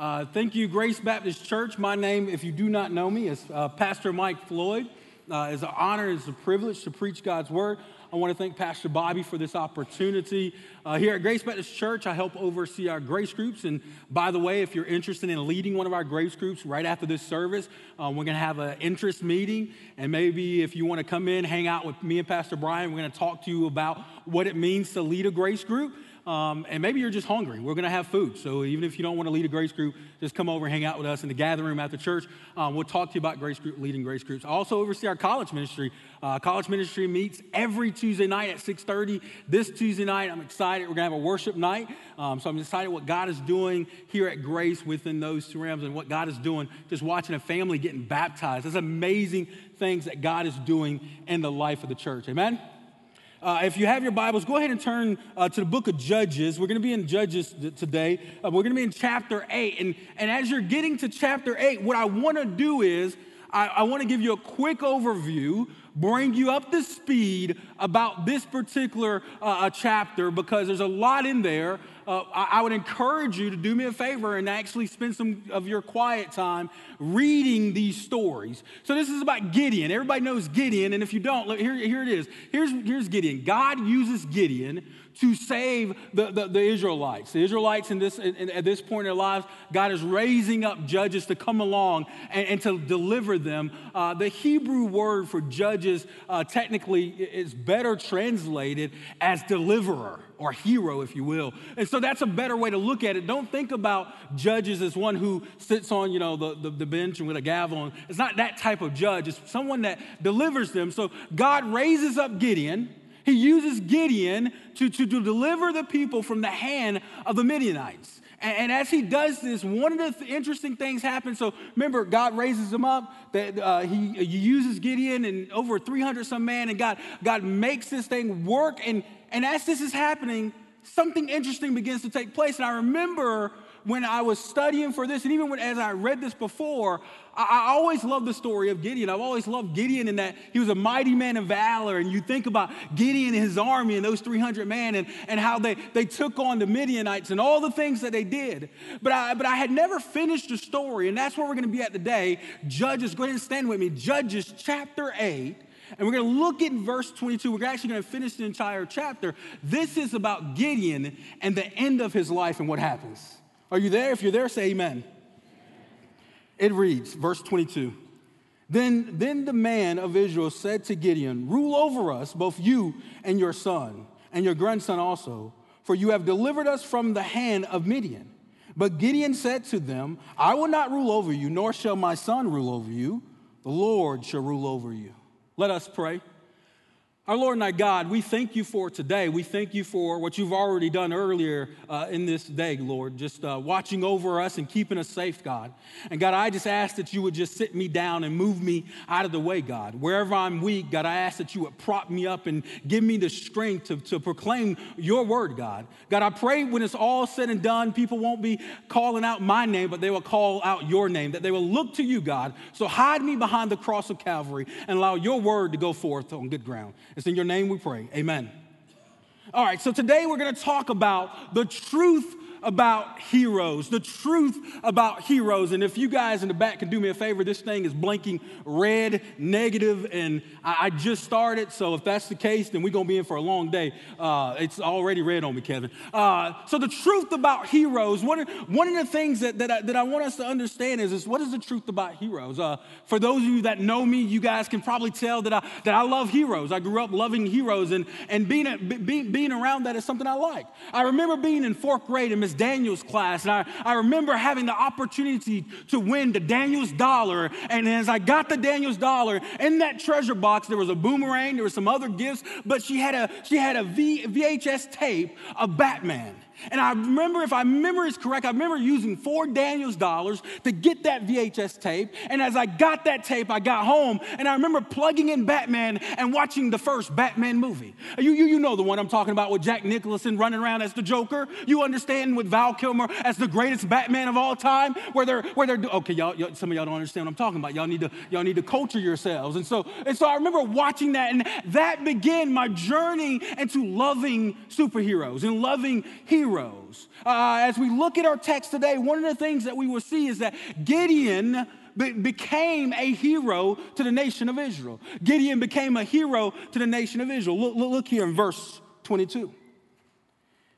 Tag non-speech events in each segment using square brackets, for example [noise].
Uh, thank you, Grace Baptist Church. My name, if you do not know me, is uh, Pastor Mike Floyd. Uh, it's an honor, it's a privilege to preach God's word. I want to thank Pastor Bobby for this opportunity. Uh, here at Grace Baptist Church, I help oversee our grace groups. And by the way, if you're interested in leading one of our grace groups right after this service, uh, we're going to have an interest meeting. And maybe if you want to come in, hang out with me and Pastor Brian, we're going to talk to you about what it means to lead a grace group. Um, and maybe you're just hungry. We're going to have food. So even if you don't want to lead a grace group, just come over and hang out with us in the gathering room after church. Um, we'll talk to you about grace group, leading grace groups. I also oversee our college ministry. Uh, college ministry meets every Tuesday night at 6:30. This Tuesday night, I'm excited. We're going to have a worship night. Um, so I'm excited what God is doing here at Grace within those two realms and what God is doing. Just watching a family getting baptized. There's amazing things that God is doing in the life of the church. Amen. Uh, if you have your Bibles, go ahead and turn uh, to the book of Judges. We're going to be in Judges today. Uh, we're going to be in chapter 8. And, and as you're getting to chapter 8, what I want to do is I, I want to give you a quick overview, bring you up to speed about this particular uh, chapter because there's a lot in there uh, I, I, would encourage you to do me a favor and actually spend some of your quiet time reading these stories. So, this is about Gideon. Everybody knows Gideon, and if you don't, look, here, here it is. Here's, here's Gideon. God uses Gideon to save the, the, the Israelites. The Israelites, in this, in, at this point in their lives, God is raising up judges to come along and, and to deliver them. Uh, the Hebrew word for judges uh, technically is better translated as deliverer or hero, if you will. And so that's a better way to look at it. Don't think about judges as one who sits on, you know, the, the, the bench and with a gavel. On. It's not that type of judge. It's someone that delivers them. So God raises up Gideon he uses Gideon to, to, to deliver the people from the hand of the Midianites. And, and as he does this, one of the th- interesting things happens. So remember, God raises him up. That uh, he, he uses Gideon and over 300 some man, and God, God makes this thing work. And, and as this is happening, something interesting begins to take place. And I remember when I was studying for this, and even when, as I read this before, I, I always loved the story of Gideon. I've always loved Gideon in that he was a mighty man of valor. And you think about Gideon and his army and those 300 men and, and how they, they took on the Midianites and all the things that they did. But I, but I had never finished the story, and that's where we're going to be at today. Judges, go ahead and stand with me. Judges chapter 8. And we're going to look at verse 22. We're actually going to finish the entire chapter. This is about Gideon and the end of his life and what happens. Are you there? If you're there, say amen. It reads, verse 22. Then, then the man of Israel said to Gideon, Rule over us, both you and your son, and your grandson also, for you have delivered us from the hand of Midian. But Gideon said to them, I will not rule over you, nor shall my son rule over you. The Lord shall rule over you. Let us pray. Our Lord and our God, we thank you for today. We thank you for what you've already done earlier uh, in this day, Lord, just uh, watching over us and keeping us safe, God. And God, I just ask that you would just sit me down and move me out of the way, God. Wherever I'm weak, God, I ask that you would prop me up and give me the strength to, to proclaim your word, God. God, I pray when it's all said and done, people won't be calling out my name, but they will call out your name, that they will look to you, God. So hide me behind the cross of Calvary and allow your word to go forth on good ground. It's in your name we pray. Amen. All right, so today we're going to talk about the truth about heroes, the truth about heroes. And if you guys in the back can do me a favor, this thing is blinking red, negative, and I, just started. So if that's the case, then we're going to be in for a long day. Uh, it's already red on me, Kevin. Uh, so the truth about heroes, one one of the things that, that, I, that I want us to understand is, is what is the truth about heroes? Uh, for those of you that know me, you guys can probably tell that I, that I love heroes. I grew up loving heroes, and, and being, being, being around that is something I like. I remember being in fourth grade and Daniels class, and I, I remember having the opportunity to win the Daniels dollar. And as I got the Daniels dollar, in that treasure box, there was a boomerang, there were some other gifts, but she had a, she had a v, VHS tape of Batman. And I remember, if I remember is correct, I remember using four Daniels dollars to get that VHS tape. And as I got that tape, I got home and I remember plugging in Batman and watching the first Batman movie. You, you, you know the one I'm talking about with Jack Nicholson running around as the Joker. You understand with Val Kilmer as the greatest Batman of all time, where they're, where they're, okay, y'all, y'all, some of y'all don't understand what I'm talking about. Y'all need to, y'all need to culture yourselves. And so, and so I remember watching that and that began my journey into loving superheroes and loving heroes heroes. Uh, as we look at our text today, one of the things that we will see is that Gideon be- became a hero to the nation of Israel. Gideon became a hero to the nation of Israel. Look, look, look here in verse 22.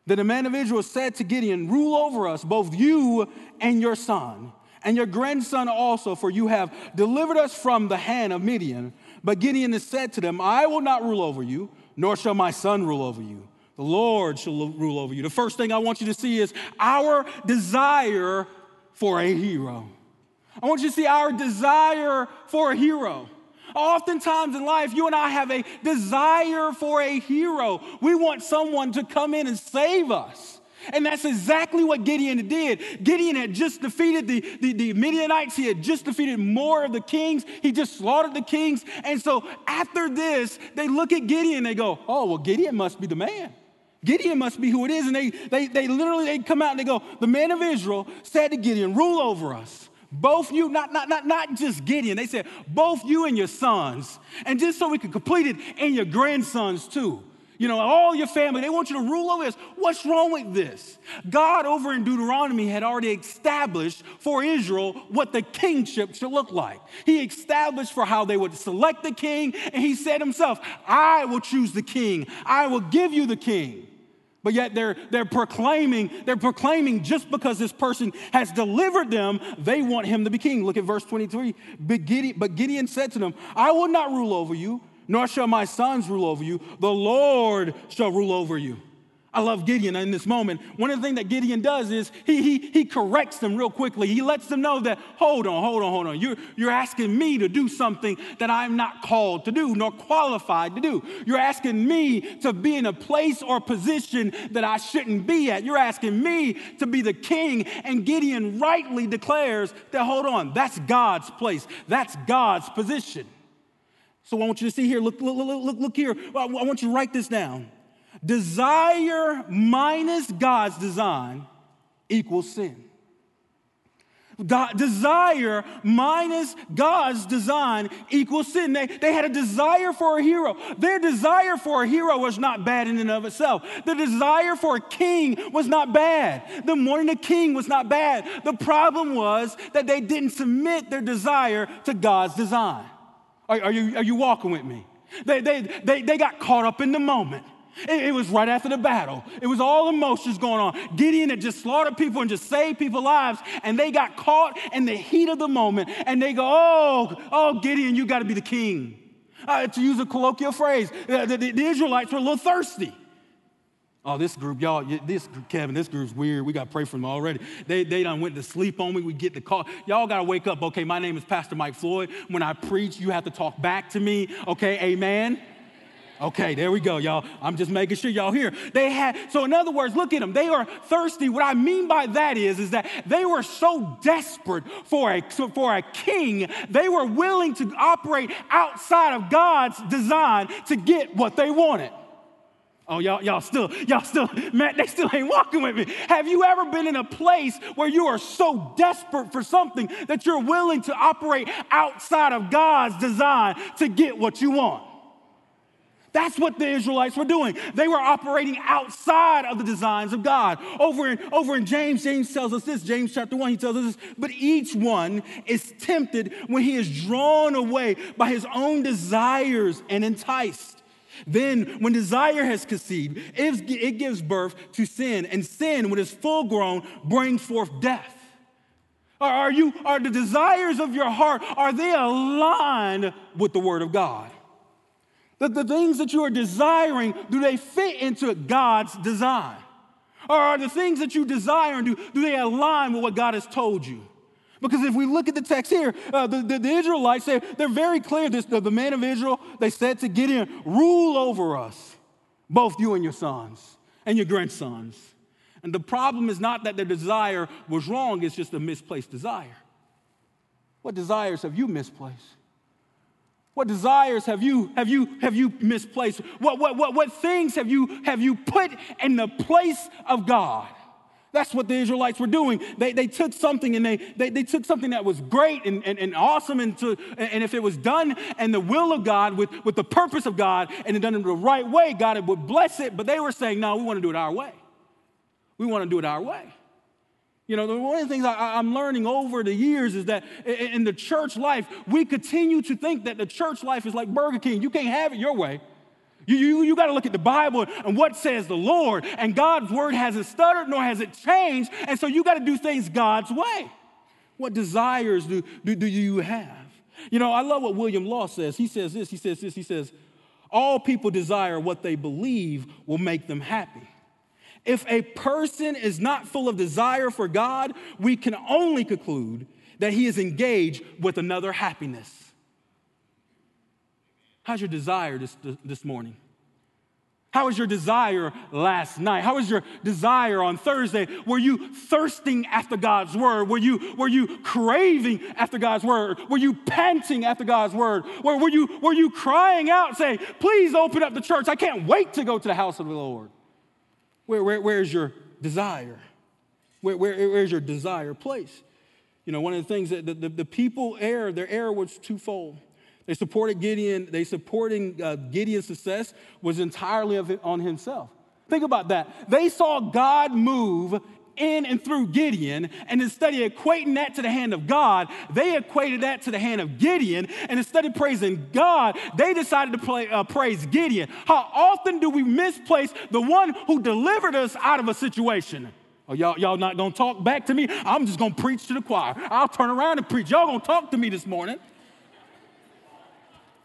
Then the man of Israel said to Gideon, Rule over us, both you and your son, and your grandson also, for you have delivered us from the hand of Midian. But Gideon has said to them, I will not rule over you, nor shall my son rule over you. The Lord shall rule over you. The first thing I want you to see is our desire for a hero. I want you to see our desire for a hero. Oftentimes in life, you and I have a desire for a hero. We want someone to come in and save us. And that's exactly what Gideon did. Gideon had just defeated the, the, the, Midianites. He had just defeated more of the kings. He just slaughtered the kings. And so after this, they look at Gideon and they go, oh, well, Gideon must be the man. Gideon must be who it is. And they, they, they literally, they come out and they go, the men of Israel said to Gideon, rule over us. Both you, not, not, not, not just Gideon, they said, both you and your sons. And just so we could complete it, and your grandsons too. You know, all your family, they want you to rule over this. What's wrong with this? God, over in Deuteronomy, had already established for Israel what the kingship should look like. He established for how they would select the king, and He said Himself, I will choose the king, I will give you the king. But yet they're, they're proclaiming, they're proclaiming just because this person has delivered them, they want him to be king. Look at verse 23. But Gideon, but Gideon said to them, I will not rule over you, nor shall my sons rule over you. The Lord shall rule over you. I love Gideon in this moment. One of the things that Gideon does is he, he, he corrects them real quickly. He lets them know that, hold on, hold on, hold on. You're, you're asking me to do something that I'm not called to do nor qualified to do. You're asking me to be in a place or position that I shouldn't be at. You're asking me to be the king. And Gideon rightly declares that, hold on, that's God's place, that's God's position. So I want you to see here, look, look, look, look here. I want you to write this down. Desire minus God's design equals sin. desire minus God's design equals sin. They, they had a desire for a hero. Their desire for a hero was not bad in and of itself. The desire for a king was not bad. The morning a king was not bad. The problem was that they didn't submit their desire to God's design. Are, are you, are you walking with me? They, they, they, they got caught up in the moment. It, it was right after the battle. It was all emotions going on. Gideon had just slaughtered people and just saved people's lives, and they got caught in the heat of the moment. And they go, Oh, oh, Gideon, you got to be the king. Uh, to use a colloquial phrase, uh, the, the, the Israelites were a little thirsty. Oh, this group, y'all, this Kevin, this group's weird. We got to pray for them already. They, they done went to sleep on me. We get the call. Y'all got to wake up. Okay, my name is Pastor Mike Floyd. When I preach, you have to talk back to me. Okay, amen. Okay, there we go, y'all. I'm just making sure y'all hear. They had, so in other words, look at them. They are thirsty. What I mean by that is, is that they were so desperate for a, for a king, they were willing to operate outside of God's design to get what they wanted. Oh, y'all, y'all still, y'all still, man, they still ain't walking with me. Have you ever been in a place where you are so desperate for something that you're willing to operate outside of God's design to get what you want? That's what the Israelites were doing. They were operating outside of the designs of God. Over in, over in James, James tells us this, James chapter 1, he tells us this, but each one is tempted when he is drawn away by his own desires and enticed. Then, when desire has conceived, it gives birth to sin, and sin, when it's full grown, brings forth death. Are you, are the desires of your heart, are they aligned with the word of God? That the things that you are desiring, do they fit into God's design? Or are the things that you desire, do, do they align with what God has told you? Because if we look at the text here, uh, the, the, the, Israelites, say, they're very clear. This, the, the men of Israel, they said to Gideon, rule over us, both you and your sons and your grandsons. And the problem is not that their desire was wrong, it's just a misplaced desire. What desires have you misplaced? What desires have you, have you, have you misplaced? What, what, what, what things have you, have you put in the place of God? That's what the Israelites were doing. They, they took something and they, they, they took something that was great and, and, and awesome, and, to, and if it was done and the will of God with, with the purpose of God and it done in the right way, God would bless it. But they were saying, no, we want to do it our way. We want to do it our way. You know, one of the things I, am learning over the years is that in the church life, we continue to think that the church life is like Burger King. You can't have it your way. You, you, you got to look at the Bible and what says the Lord. And God's word hasn't stuttered nor has it changed. And so you got to do things God's way. What desires do, do, do you have? You know, I love what William Law says. He says this, he says this, he says, all people desire what they believe will make them happy. If a person is not full of desire for God, we can only conclude that he is engaged with another happiness. How's your desire this, this morning? How was your desire last night? How was your desire on Thursday? Were you thirsting after God's word? Were you, were you craving after God's word? Were you panting after God's word? Were, were, you, were you crying out saying, Please open up the church? I can't wait to go to the house of the Lord. Where, where, where's your desire? Where, where, where's your desire place? You know, one of the things that the, the, the people err, their error was twofold. They supported Gideon, they supporting uh, Gideon's success was entirely of on himself. Think about that. They saw God move in and through Gideon, and instead of equating that to the hand of God, they equated that to the hand of Gideon, and instead of praising God, they decided to play, uh, praise Gideon. How often do we misplace the one who delivered us out of a situation? Oh, y'all, y'all not gonna talk back to me? I'm just gonna preach to the choir. I'll turn around and preach. Y'all gonna talk to me this morning.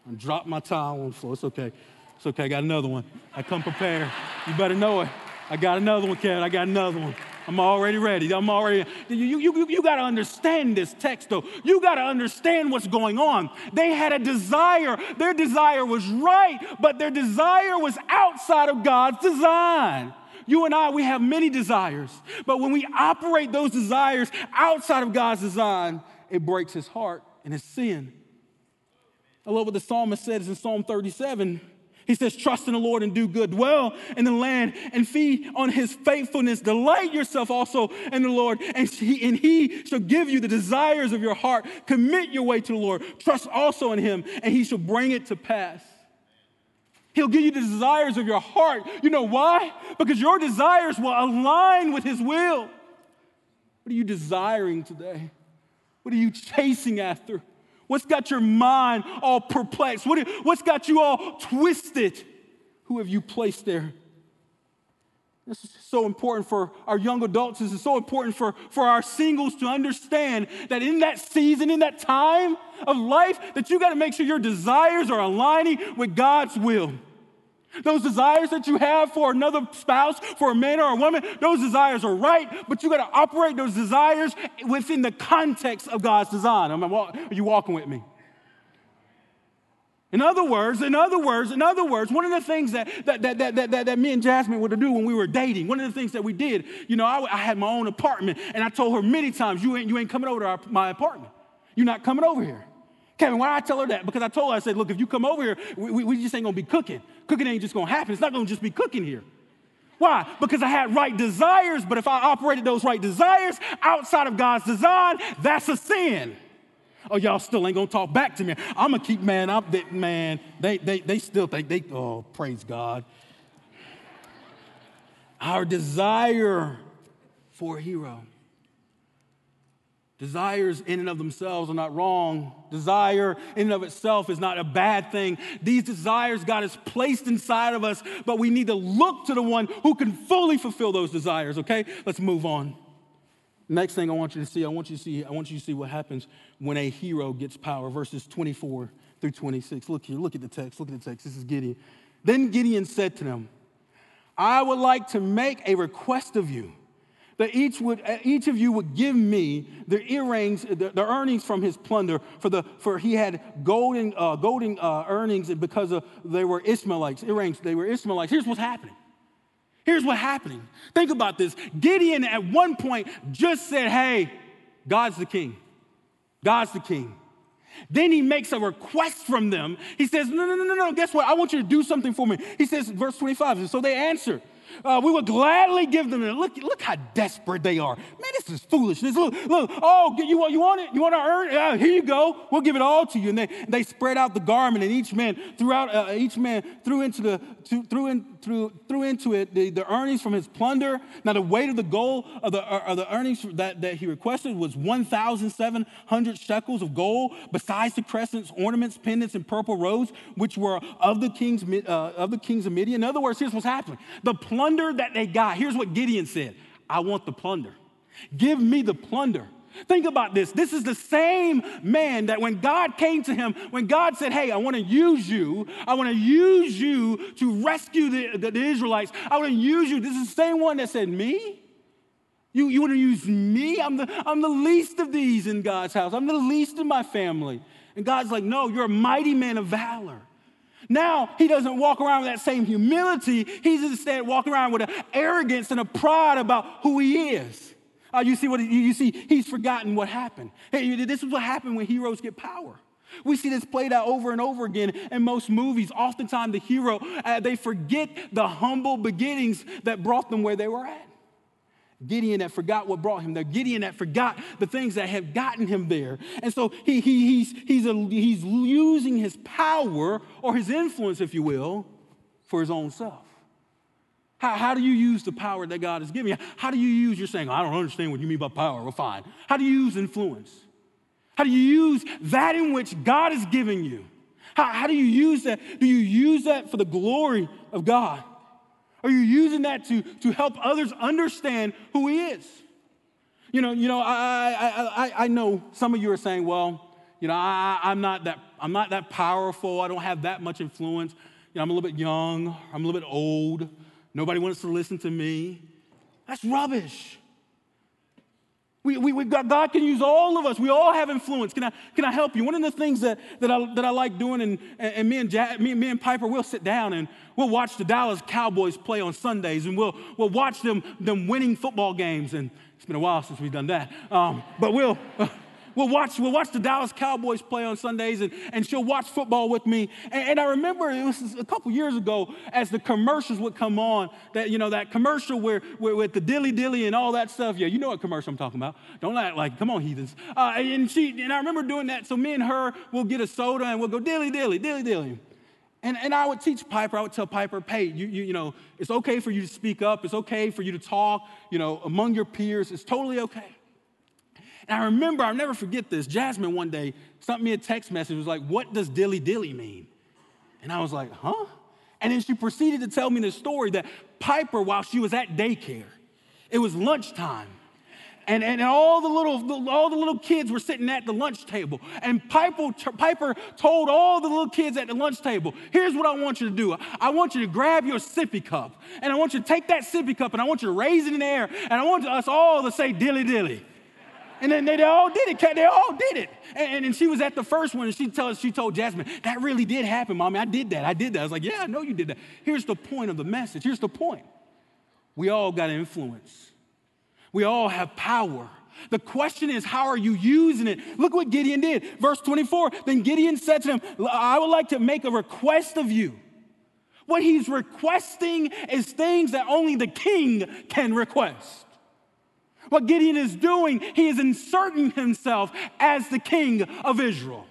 I dropped my towel on the floor. It's okay. It's okay. I got another one. I come prepared. You better know it. I got another one, Kevin. I got another one. I'm already ready. I'm already. You, you, you, got to understand this text, though. You got to understand what's going on. They had a desire. Their desire was right, but their desire was outside of God's design. You and I, we have many desires, but when we operate those desires outside of God's design, it breaks his heart and his sin. I love what the psalmist says in Psalm 37. He says, Trust in the Lord and do good. Dwell in the land and feed on his faithfulness. Delight yourself also in the Lord, and he, and he shall give you the desires of your heart. Commit your way to the Lord. Trust also in him, and he shall bring it to pass. He'll give you the desires of your heart. You know why? Because your desires will align with his will. What are you desiring today? What are you chasing after? What's got your mind all perplexed? What, what's got you all twisted? Who have you placed there? This is so important for our young adults. This is so important for, for our singles to understand that in that season, in that time of life, that you got to make sure your desires are aligning with God's will. Those desires that you have for another spouse, for a man or a woman, those desires are right, but you got to operate those desires within the context of God's design. are you walking with me? In other words, in other words, in other words, one of the things that, that, that, that, that, that me and Jasmine would do when we were dating, one of the things that we did, you know, I, I had my own apartment, and I told her many times, you ain't, you ain't coming over to our, my apartment. You're not coming over here. Kevin, why I tell her that? Because I told her, I said, look, if you come over here, we, we just ain't gonna be cooking. Cooking ain't just gonna happen. It's not gonna just be cooking here. Why? Because I had right desires, but if I operated those right desires outside of God's design, that's a sin. Oh, y'all still ain't gonna talk back to me. I'm gonna keep man up that man. They they they still think they oh praise God. Our desire for a hero. Desires in and of themselves are not wrong. Desire in and of itself is not a bad thing. These desires God has placed inside of us, but we need to look to the one who can fully fulfill those desires, okay? Let's move on. Next thing I want you to see, I want you to see, I want you to see what happens when a hero gets power. Verses 24 through 26. Look here, look at the text, look at the text. This is Gideon. Then Gideon said to them, I would like to make a request of you that each, would, each of you would give me the earrings, the, the earnings from his plunder, for, the, for he had golden, uh, golden uh, earnings because of, they were Ishmaelites, earrings, they were Ishmaelites. Here's what's happening. Here's what's happening. Think about this. Gideon at one point just said, Hey, God's the king. God's the king. Then he makes a request from them. He says, No, no, no, no, no. Guess what? I want you to do something for me. He says, verse 25. So they answer, uh, we would gladly give them. Look, look how desperate they are. Man, this is foolishness. Look, look. Oh, you want, you want it? You want to earn? Uh, here you go. We'll give it all to you. And they, they spread out the garment, and each man threw out, uh, each man threw into the threw into threw, threw into it the, the earnings from his plunder. Now, the weight of the gold of the, of the earnings that, that he requested was 1,700 shekels of gold, besides the crescents, ornaments, pendants, and purple robes, which were of the kings, uh, of the kings of Midian. In other words, here's what's happening. The plunder that they got, here's what Gideon said I want the plunder. Give me the plunder. Think about this. This is the same man that when God came to him, when God said, Hey, I want to use you, I want to use you to rescue the, the, the Israelites, I want to use you. This is the same one that said, Me? You, you want to use me? I'm the, I'm the least of these in God's house. I'm the least in my family. And God's like, No, you're a mighty man of valor. Now he doesn't walk around with that same humility. He's instead walking around with an arrogance and a pride about who he is. Uh, you see what you see? He's forgotten what happened. Hey, this is what happened when heroes get power. We see this played out over and over again in most movies. Oftentimes, the hero uh, they forget the humble beginnings that brought them where they were at. Gideon that forgot what brought him there. Gideon that forgot the things that have gotten him there. And so he, he, he's, he's, a, he's using his power or his influence, if you will, for his own self. How, how do you use the power that God has given you? How do you use, you're saying, I don't understand what you mean by power. Well, fine. How do you use influence? How do you use that in which God is giving you? How, how do you use that? Do you use that for the glory of God? Are you using that to, to help others understand who He is? You know, you know, I, I, I, I know some of you are saying, well, you know, I, I'm, not that, I'm not that powerful. I don't have that much influence. You know, I'm a little bit young. I'm a little bit old. Nobody wants to listen to me. That's rubbish. We, we, got, God can use all of us. We all have influence. Can I, can I help you? One of the things that, that, I, that I like doing, and, and, me, and me, me and Piper, we'll sit down and we'll watch the Dallas Cowboys play on Sundays, and we'll, we'll watch them, them winning football games. And it's been a while since we've done that. Um, but we'll. [laughs] We'll watch, we'll watch the Dallas Cowboys play on Sundays, and, and she'll watch football with me. And, and I remember it was a couple years ago as the commercials would come on, that, you know, that commercial where, where with the dilly dilly and all that stuff. Yeah, you know what commercial I'm talking about. Don't act like, come on, heathens. Uh, and, she, and I remember doing that. So me and her will get a soda and we'll go dilly dilly, dilly dilly. And, and I would teach Piper, I would tell Piper, hey, you, you, you know, it's okay for you to speak up. It's okay for you to talk, you know, among your peers. It's totally okay. And I remember, I'll never forget this. Jasmine one day sent me a text message, was like, What does dilly dilly mean? And I was like, Huh? And then she proceeded to tell me the story that Piper, while she was at daycare, it was lunchtime. And, and all, the little, all the little kids were sitting at the lunch table. And Piper, Piper told all the little kids at the lunch table, here's what I want you to do. I want you to grab your sippy cup. And I want you to take that sippy cup and I want you to raise it in the air. And I want us all to say dilly dilly. And then they, all did it. They all did it. And, and, she was at the first one, and she told, she told Jasmine, that really did happen, mommy. I did that. I did that. I was like, yeah, I know you did that. Here's the point of the message. Here's the point. We all got influence. We all have power. The question is, how are you using it? Look what Gideon did. Verse 24 Then Gideon said to him, I would like to make a request of you. What he's requesting is things that only the king can request. What Gideon is doing, he is inserting himself as the king of Israel.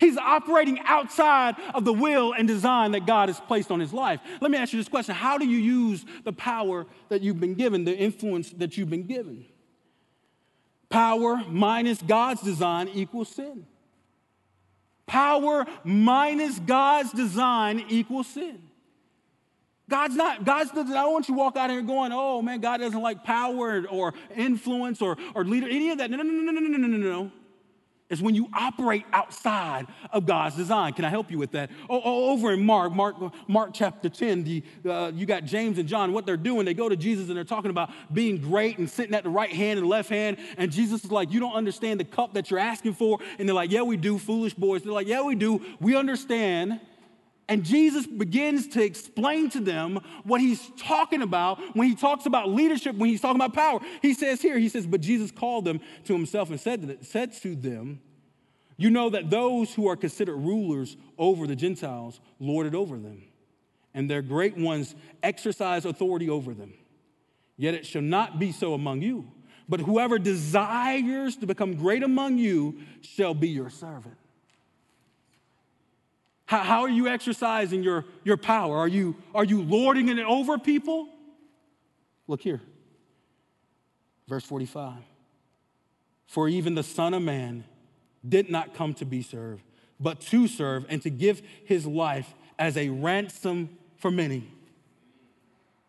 He's operating outside of the will and design that God has placed on his life. Let me ask you this question How do you use the power that you've been given, the influence that you've been given? Power minus God's design equals sin. Power minus God's design equals sin. God's not, God's I don't want you to walk out here going, oh man, God doesn't like power or influence or, or leader, any of that. No, no, no, no, no, no, no, no, no. It's when you operate outside of God's design. Can I help you with that? Oh, oh over in Mark, Mark, Mark chapter 10, the, uh, you got James and John. What they're doing, they go to Jesus and they're talking about being great and sitting at the right hand and left hand. And Jesus is like, You don't understand the cup that you're asking for. And they're like, Yeah, we do, foolish boys. They're like, Yeah, we do. We understand and Jesus begins to explain to them what he's talking about when he talks about leadership, when he's talking about power. He says here, he says, But Jesus called them to himself and said to, them, said to them, You know that those who are considered rulers over the Gentiles lord it over them, and their great ones exercise authority over them. Yet it shall not be so among you, but whoever desires to become great among you shall be your servant. How, how are you exercising your, your power? Are you, are you lording it over people? Look here, verse 45. For even the Son of Man did not come to be served, but to serve and to give his life as a ransom for many.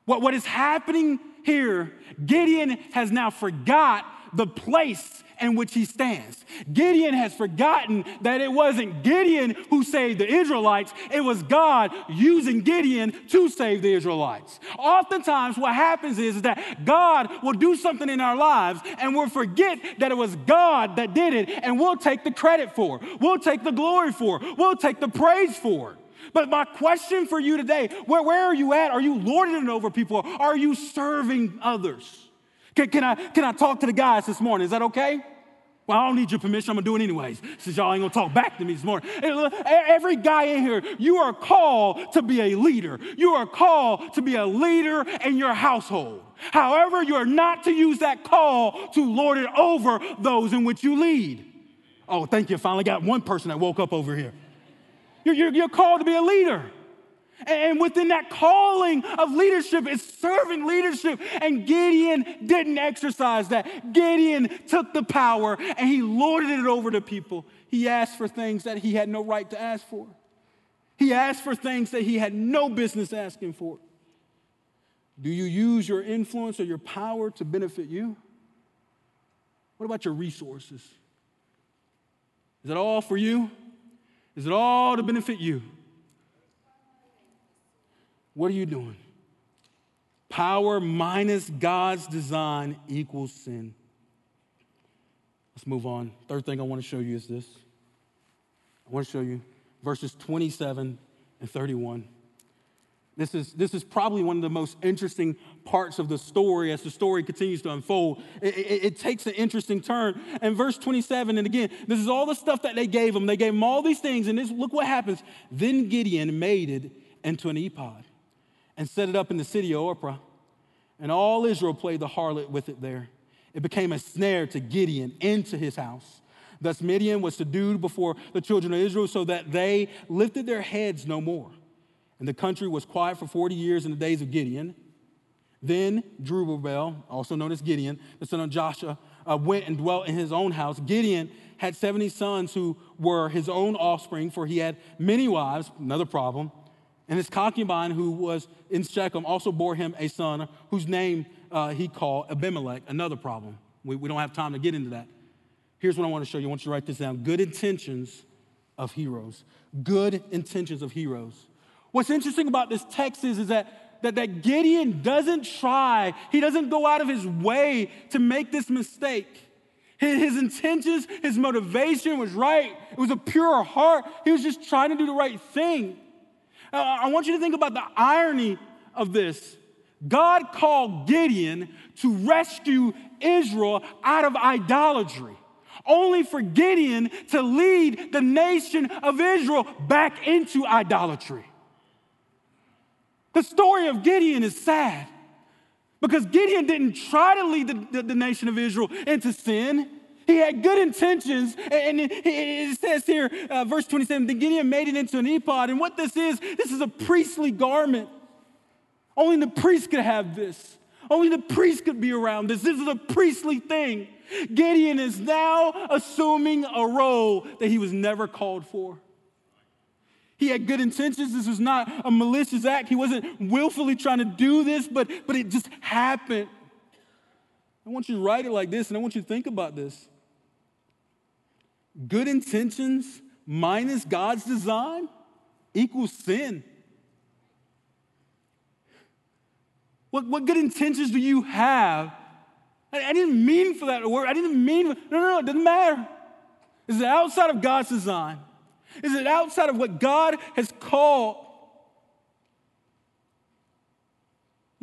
What, what is happening here, Gideon has now forgot the place in which he stands. Gideon has forgotten that it wasn't Gideon who saved the Israelites, it was God using Gideon to save the Israelites. Oftentimes, what happens is that God will do something in our lives and we'll forget that it was God that did it, and we'll take the credit for it. We'll take the glory for it. We'll take the praise for it. But my question for you today where, where are you at? Are you lording it over people? Are you serving others? Can, can, I, can I talk to the guys this morning? Is that okay? Well, I don't need your permission. I'm gonna do it anyways, since y'all ain't gonna talk back to me this morning. Every guy in here, you are called to be a leader. You are called to be a leader in your household. However, you are not to use that call to lord it over those in which you lead. Oh, thank you. Finally got one person that woke up over here. You're, you're, you're called to be a leader. And within that calling of leadership is serving leadership. And Gideon didn't exercise that. Gideon took the power and he lorded it over to people. He asked for things that he had no right to ask for. He asked for things that he had no business asking for. Do you use your influence or your power to benefit you? What about your resources? Is it all for you? Is it all to benefit you? What are you doing? Power minus God's design equals sin. Let's move on. Third thing I want to show you is this. I want to show you verses 27 and 31. This is, this is probably one of the most interesting parts of the story as the story continues to unfold. It, it, it, takes an interesting turn. And verse 27, and again, this is all the stuff that they gave him. They gave him all these things, and this, look what happens. Then Gideon made it into an ephod and set it up in the city of Ophrah. And all Israel played the harlot with it there. It became a snare to Gideon into his house. Thus, Midian was subdued before the children of Israel so that they lifted their heads no more. And the country was quiet for 40 years in the days of Gideon. Then Jerubbaal, also known as Gideon, the son of Joshua, uh, went and dwelt in his own house. Gideon had 70 sons who were his own offspring, for he had many wives, another problem. And his concubine, who was in Shechem, also bore him a son whose name uh, he called Abimelech, another problem. We, we don't have time to get into that. Here's what I want to show you. I want you to write this down good intentions of heroes. Good intentions of heroes. What's interesting about this text is, is that, that, that Gideon doesn't try, he doesn't go out of his way to make this mistake. His, his intentions, his motivation was right. It was a pure heart. He was just trying to do the right thing. Uh, I want you to think about the irony of this. God called Gideon to rescue Israel out of idolatry, only for Gideon to lead the nation of Israel back into idolatry. The story of Gideon is sad because Gideon didn't try to lead the, the, the nation of Israel into sin. He had good intentions, and it says here, uh, verse 27, that Gideon made it into an ephod. And what this is, this is a priestly garment. Only the priest could have this. Only the priest could be around this. This is a priestly thing. Gideon is now assuming a role that he was never called for. He had good intentions. This was not a malicious act. He wasn't willfully trying to do this, but, but it just happened. I want you to write it like this, and I want you to think about this good intentions minus God's design equals sin. What, what good intentions do you have? I, I didn't mean for that word. I didn't mean, no, no, no, it doesn't matter. Is it outside of God's design? Is it outside of what God has called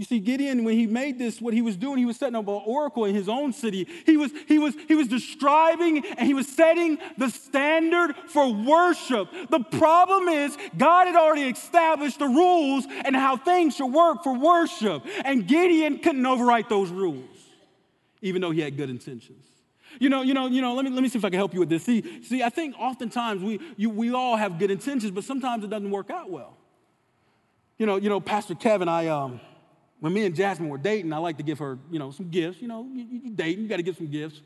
You see, Gideon, when he made this, what he was doing, he was setting up an oracle in his own city. He was, he was, he was describing and he was setting the standard for worship. The problem is, God had already established the rules and how things should work for worship. And Gideon couldn't overwrite those rules, even though he had good intentions. You know, you know, you know, let me, let me see if I can help you with this. See, see, I think oftentimes we, you, we all have good intentions, but sometimes it doesn't work out well. You know, you know, Pastor Kevin, I, um, when me and Jasmine were dating, I like to give her, you know, some gifts. You know, you, you dating, you got to give some gifts.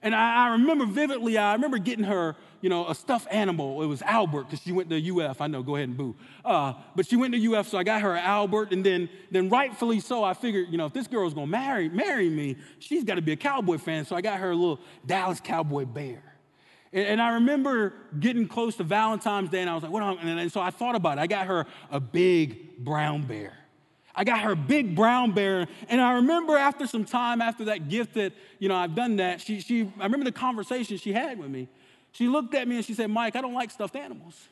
And I, I, remember vividly, I remember getting her, you know, a stuffed animal. It was Albert because she went to UF. I know, go ahead and boo. Uh, but she went to UF, so I got her Albert. And then, then rightfully so, I figured, you know, if this girl's gonna marry, marry me, she's got to be a cowboy fan. So I got her a little Dallas Cowboy bear. And, and I remember getting close to Valentine's Day, and I was like, what? And so I thought about it. I got her a big brown bear. I got her big brown bear. And I remember after some time, after that gift that, you know, I've done that, she, she, I remember the conversation she had with me. She looked at me and she said, Mike, I don't like stuffed animals.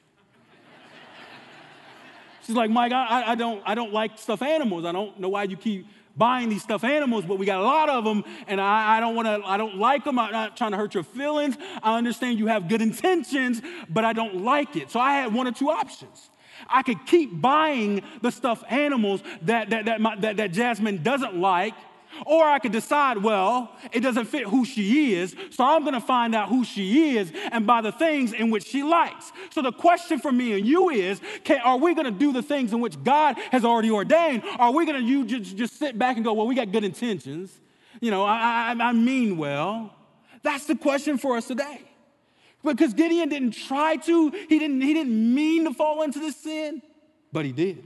[laughs] She's like, Mike, I, I, don't, I don't like stuffed animals. I don't know why you keep buying these stuffed animals, but we got a lot of them, and I, I don't want to, I don't like them. I'm not trying to hurt your feelings. I understand you have good intentions, but I don't like it. So I had one or two options. I could keep buying the stuffed animals that, that, that, my, that, that Jasmine doesn't like, or I could decide, well, it doesn't fit who she is, so I'm gonna find out who she is and buy the things in which she likes. So the question for me and you is can, are we gonna do the things in which God has already ordained? Are we gonna you just, just sit back and go, well, we got good intentions? You know, I, I, I mean well. That's the question for us today. Because Gideon didn't try to, he didn't, he didn't mean to fall into this sin, but he did.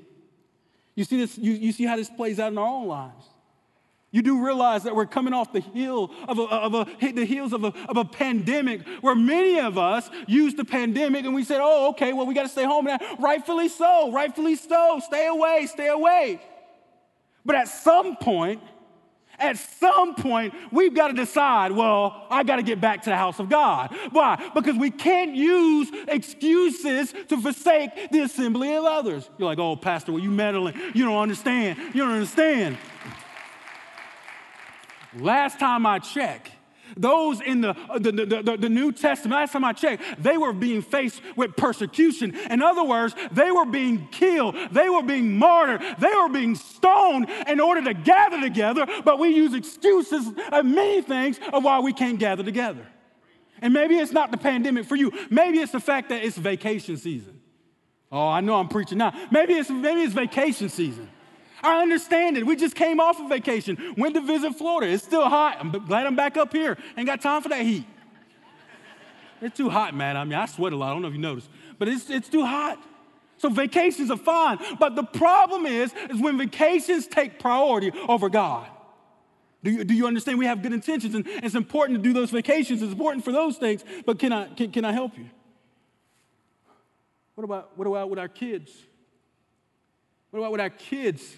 You see, this, you, you see how this plays out in our own lives. You do realize that we're coming off the heel of, a, of a, the heels of a, of a pandemic where many of us used the pandemic and we said, oh, okay, well, we got to stay home now. Rightfully so, rightfully so. Stay away, stay away. But at some point, at some point, we've got to decide, well, I got to get back to the house of God. Why? Because we can't use excuses to forsake the assembly of others. You're like, oh, Pastor, well, you meddling. You don't understand. You don't understand. Last time I checked, those in the, the, the, the, the New Testament, last time I checked, they were being faced with persecution. In other words, they were being killed, they were being martyred, they were being stoned in order to gather together, but we use excuses of many things of why we can't gather together. And maybe it's not the pandemic for you. Maybe it's the fact that it's vacation season. Oh, I know I'm preaching now. Maybe it's maybe it's vacation season. I understand it. We just came off of vacation, went to visit Florida. It's still hot. I'm glad I'm back up here. Ain't got time for that heat. It's too hot, man. I mean, I sweat a lot. I don't know if you noticed, but it's, it's too hot. So vacations are fine. But the problem is, is when vacations take priority over God. Do you, do you understand? We have good intentions, and it's important to do those vacations. It's important for those things. But can I, can, can I help you? What about, what about with our kids? What about with our kids?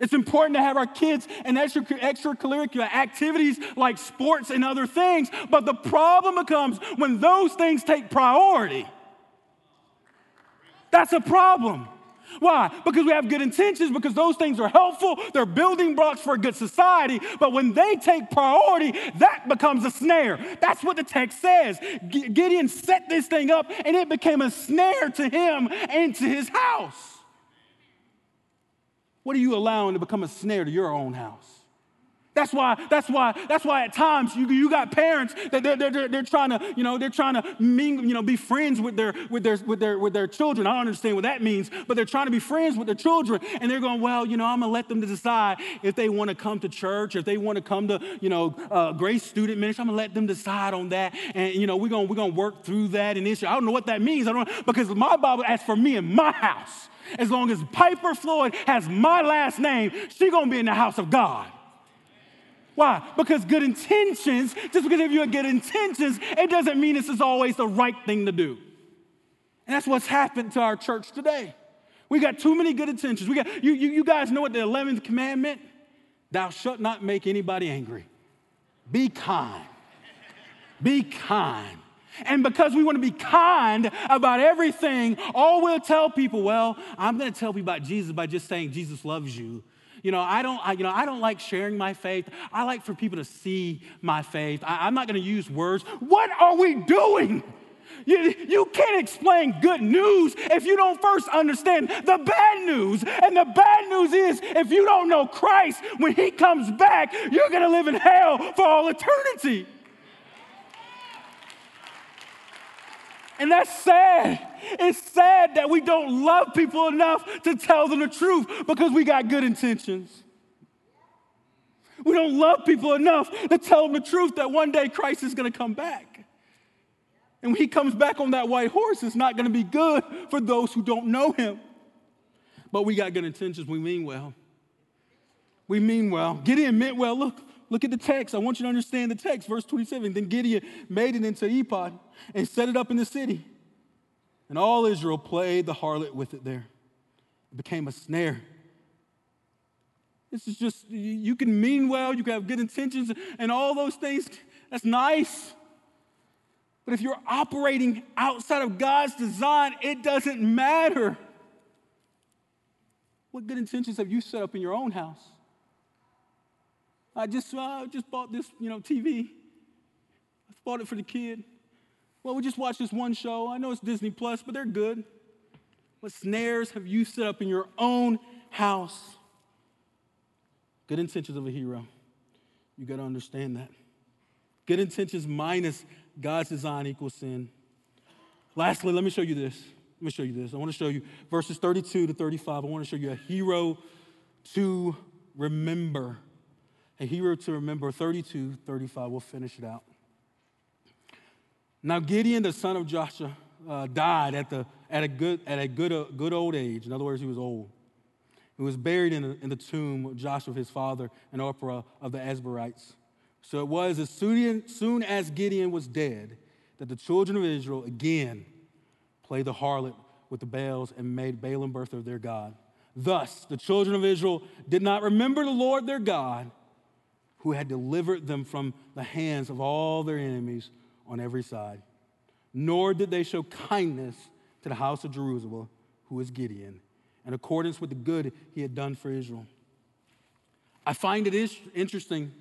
It's important to have our kids extra, extracurricular activities like sports and other things, but the problem becomes when those things take priority. That's a problem. Why? Because we have good intentions, because those things are helpful, they're building blocks for a good society, but when they take priority, that becomes a snare. That's what the text says. Gideon set this thing up, and it became a snare to him and to his house. What are you allowing to become a snare to your own house? That's why, that's why, that's why at times you, you got parents that they're, they're, they're trying to, you know, they're trying to mingle, you know, be friends with their, with, their, with, their, with their children. I don't understand what that means, but they're trying to be friends with their children. And they're going, well, you know, I'm going to let them to decide if they want to come to church, if they want to come to, you know, uh, Grace Student Ministry. I'm going to let them decide on that. And, you know, we're going we're gonna work through that and issue. I don't know what that means. I don't know, because my Bible asks for me in my house. As long as Piper Floyd has my last name, she's gonna be in the house of God. Why? Because good intentions, just because if you have good intentions, it doesn't mean this is always the right thing to do. And that's what's happened to our church today. We got too many good intentions. We got you, you, you guys know what the 11th commandment? Thou shalt not make anybody angry. Be kind. Be kind. And because we want to be kind about everything, all we'll tell people, well, I'm going to tell people about Jesus by just saying Jesus loves you. You know, I don't, I, you know, I don't like sharing my faith. I like for people to see my faith. I, I'm not going to use words. What are we doing? You, you can't explain good news if you don't first understand the bad news. And the bad news is if you don't know Christ, when he comes back, you're going to live in hell for all eternity. And that's sad. It's sad that we don't love people enough to tell them the truth because we got good intentions. We don't love people enough to tell them the truth that one day Christ is going to come back. And when he comes back on that white horse, it's not going to be good for those who don't know him. But we got good intentions. We mean well. We mean well. Gideon meant well. Look, look at the text. I want you to understand the text. Verse 27. Then Gideon made it into ephod and set it up in the city. And all Israel played the harlot with it there. It became a snare. This is just, you can mean well, you can have good intentions, and all those things. That's nice. But if you're operating outside of God's design, it doesn't matter. What good intentions have you set up in your own house? I just, uh, just bought this, you know, TV. I bought it for the kid. Well, we just watched this one show. I know it's Disney Plus, but they're good. What snares have you set up in your own house? Good intentions of a hero. You got to understand that. Good intentions minus God's design equals sin. Lastly, let me show you this. Let me show you this. I want to show you verses 32 to 35. I want to show you a hero to remember. A hero to remember. 32, 35. We'll finish it out. Now, Gideon, the son of Joshua, uh, died at, the, at a, good, at a good, uh, good old age. In other words, he was old. He was buried in, the, in the tomb of Joshua, his father, and Ophrah of the Abiezrites. So it was as soon, soon as Gideon was dead that the children of Israel again played the harlot with the Baals and made Baal-Berith their God. Thus, the children of Israel did not remember the Lord their God, who had delivered them from the hands of all their enemies on every side. Nor did they show kindness to the house of Jerubbaal, who is Gideon, in accordance with the good he had done for Israel. I find it interesting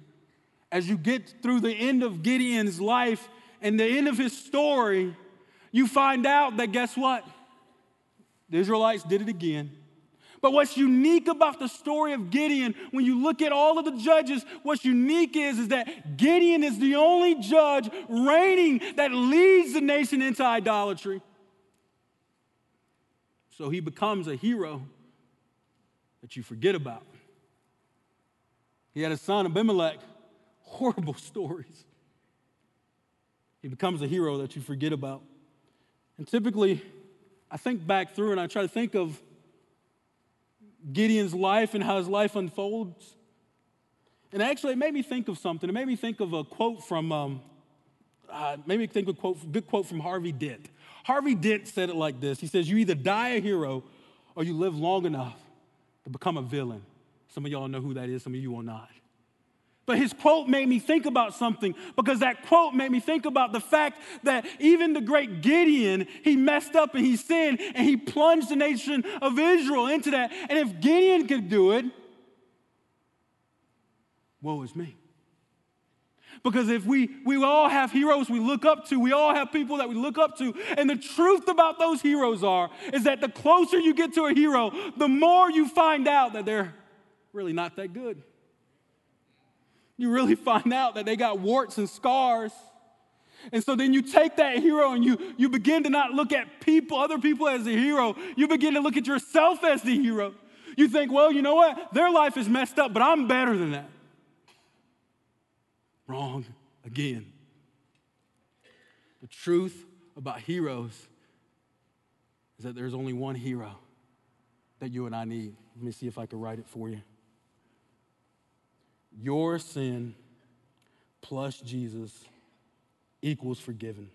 as you get through the end of Gideon's life and the end of his story, you find out that guess what? The Israelites did it again. But what's unique about the story of Gideon, when you look at all of the judges, what's unique is, is that Gideon is the only judge reigning that leads the nation into idolatry. So he becomes a hero that you forget about. He had a son, Abimelech, [laughs] horrible stories. He becomes a hero that you forget about. And typically, I think back through and I try to think of Gideon's life and how his life unfolds. And actually, it made me think of something. It made me think of a quote from, um, uh, made me think of a quote, good quote from Harvey Dent. Harvey Dent said it like this He says, You either die a hero or you live long enough to become a villain. Some of y'all know who that is, some of you will not. But his quote made me think about something because that quote made me think about the fact that even the great Gideon, he messed up and he sinned and he plunged the nation of Israel into that. And if Gideon could do it, woe is me. Because if we, we all have heroes we look up to, we all have people that we look up to. And the truth about those heroes are, is that the closer you get to a hero, the more you find out that they're really not that good you really find out that they got warts and scars. And so then you take that hero and you, you begin to not look at people, other people as a hero. You begin to look at yourself as the hero. You think, well, you know what? Their life is messed up, but I'm better than that. Wrong again. The truth about heroes is that there's only one hero that you and I need. Let me see if I can write it for you. Your sin plus Jesus equals forgiven.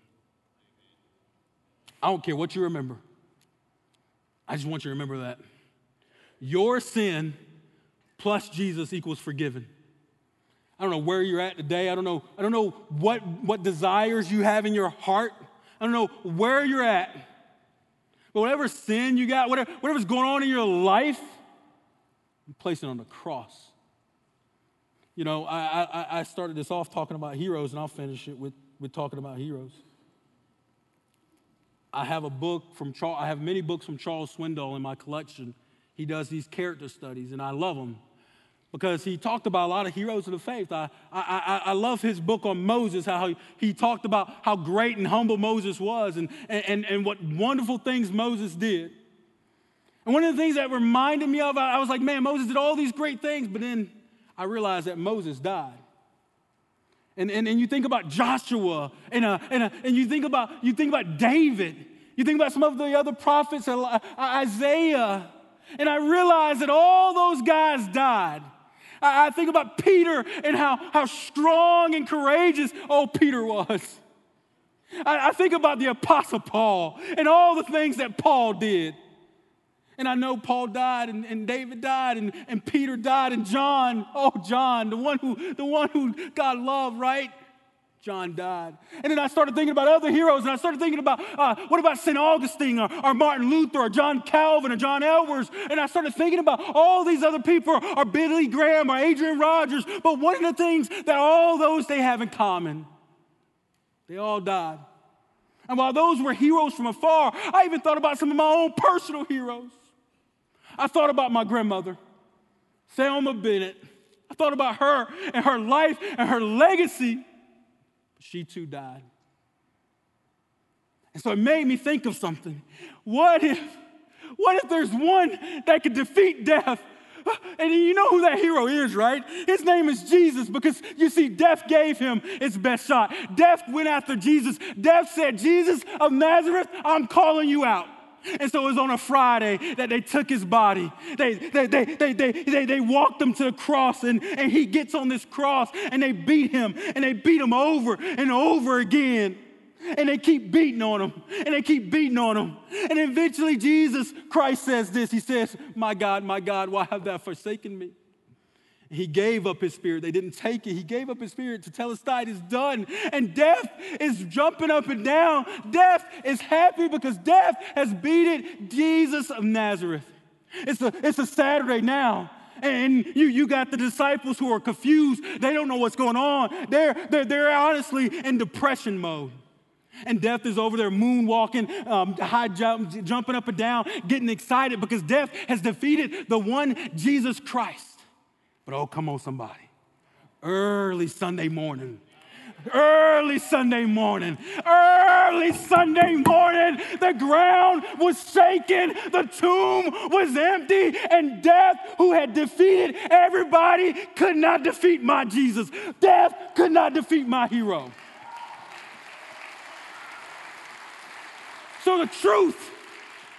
I don't care what you remember. I just want you to remember that. Your sin plus Jesus equals forgiven. I don't know where you're at today. I don't know, I don't know what, what desires you have in your heart. I don't know where you're at. But whatever sin you got, whatever, whatever's going on in your life, place it on the cross. You know, I, I, I started this off talking about heroes, and I'll finish it with, with talking about heroes. I have a book from Charles, I have many books from Charles Swindoll in my collection. He does these character studies, and I love them because he talked about a lot of heroes of the faith. I, I, I, love his book on Moses, how he, talked about how great and humble Moses was and, and, and what wonderful things Moses did. And one of the things that reminded me of, I was like, man, Moses did all these great things, but then I realized that Moses died. And, and, and you think about Joshua, and, uh, and, uh, and you, think about, you think about David, you think about some of the other prophets, uh, Isaiah, and I realized that all those guys died. I think about Peter and how, how strong and courageous old Peter was. I, I think about the Apostle Paul and all the things that Paul did. And I know Paul died and, and David died and, and Peter died and John, oh John, the one who the one who God loved, right? John died. And then I started thinking about other heroes, and I started thinking about uh, what about St. Augustine or, or, Martin Luther or John Calvin or John Edwards. And I started thinking about all these other people or Billy Graham or Adrian Rogers. But one of the things that all those they have in common, they all died. And while those were heroes from afar, I even thought about some of my own personal heroes. I thought about my grandmother, Thelma Bennett. I thought about her and her life and her legacy she too died. And so it made me think of something. What if, what if there's one that could defeat death? Uh, and you know who that hero is, right? His name is Jesus because you see, death gave him its best shot. Death went after Jesus. Death said, Jesus of Nazareth, I'm calling you out. And so it was on a Friday that they took his body. They, they, they, they, they, they, they walked him to the cross, and, and he gets on this cross, and they beat him, and they beat him over and over again. And they keep beating on him, and they keep beating on him. And eventually, Jesus Christ says this He says, My God, my God, why have thou forsaken me? He gave up his spirit. They didn't take it. He gave up his spirit to tell us that it's done. And death is jumping up and down. Death is happy because death has beaten Jesus of Nazareth. It's a, it's a Saturday now. And you, you got the disciples who are confused. They don't know what's going on. They're, they're, they're honestly in depression mode. And death is over there moonwalking, um, high jump, jumping up and down, getting excited because death has defeated the one Jesus Christ. But oh, come on, somebody. Early Sunday morning. Early Sunday morning, early Sunday morning, the ground was shaken, the tomb was empty, and death, who had defeated everybody, could not defeat my Jesus. Death could not defeat my hero. So, the truth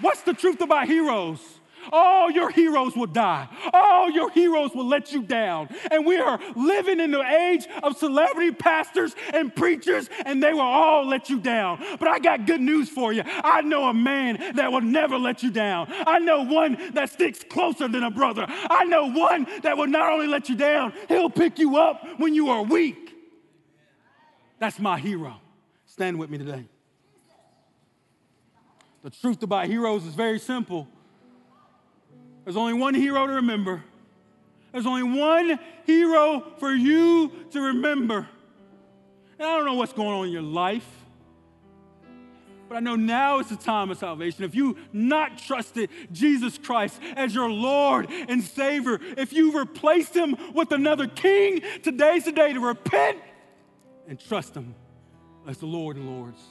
what's the truth about heroes? All your heroes will die. All your heroes will let you down. And we are living in the age of celebrity pastors and preachers, and they will all let you down. But I got good news for you. I know a man that will never let you down. I know one that sticks closer than a brother. I know one that will not only let you down, he'll pick you up when you are weak. That's my hero. Stand with me today. The truth about heroes is very simple there's only one hero to remember. There's only one hero for you to remember. And I don't know what's going on in your life, but I know now is the time of salvation. If you not trusted Jesus Christ as your Lord and Savior, if you've replaced him with another king, today's the day to repent and trust him as the Lord and Lords.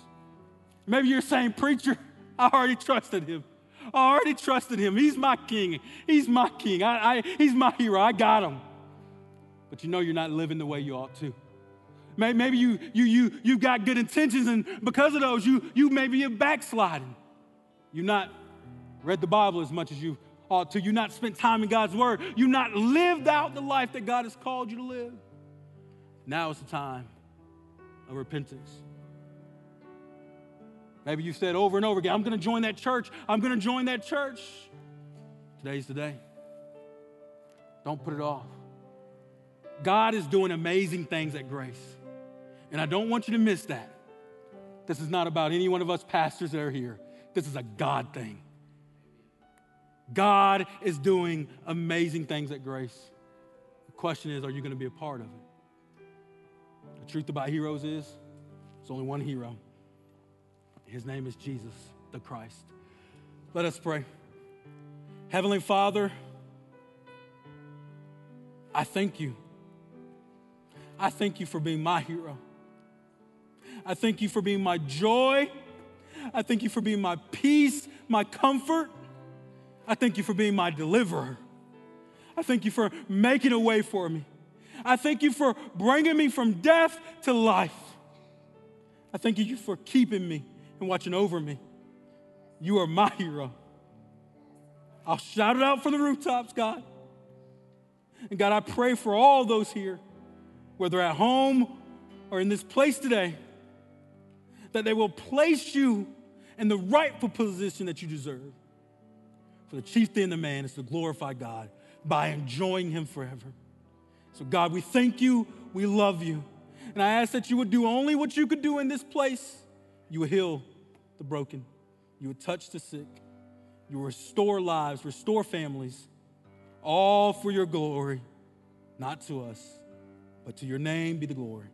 Maybe you're saying, Preacher, I already trusted him. I already trusted him. He's my king. He's my king. I, I, he's my hero. I got him. But you know you're not living the way you ought to. Maybe you, you, you, you got good intentions, and because of those, you, you maybe you're backsliding. You've not read the Bible as much as you ought to. You've not spent time in God's Word. You've not lived out the life that God has called you to live. Now is the time of repentance. Maybe you said over and over again, I'm going to join that church. I'm going to join that church. Today's the day. Don't put it off. God is doing amazing things at Grace. And I don't want you to miss that. This is not about any one of us pastors that are here. This is a God thing. God is doing amazing things at Grace. The question is, are you going to be a part of it? The truth about heroes is, there's only one hero. His name is Jesus the Christ. Let us pray. Heavenly Father, I thank you. I thank you for being my hero. I thank you for being my joy. I thank you for being my peace, my comfort. I thank you for being my deliverer. I thank you for making a way for me. I thank you for bringing me from death to life. I thank you for keeping me and watching over me. You are my hero. I'll shout it out from the rooftops, God. And God, I pray for all those here, whether at home or in this place today, that they will place you in the rightful position that you deserve. For the chief thing of man is to glorify God by enjoying Him forever. So, God, we thank you. We love you. And I ask that you would do only what you could do in this place. You would heal the broken, you would touch the sick, you would restore lives, restore families, all for your glory, not to us, but to your name be the glory.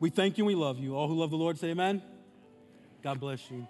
We thank you and we love you. All who love the Lord say amen. God bless you.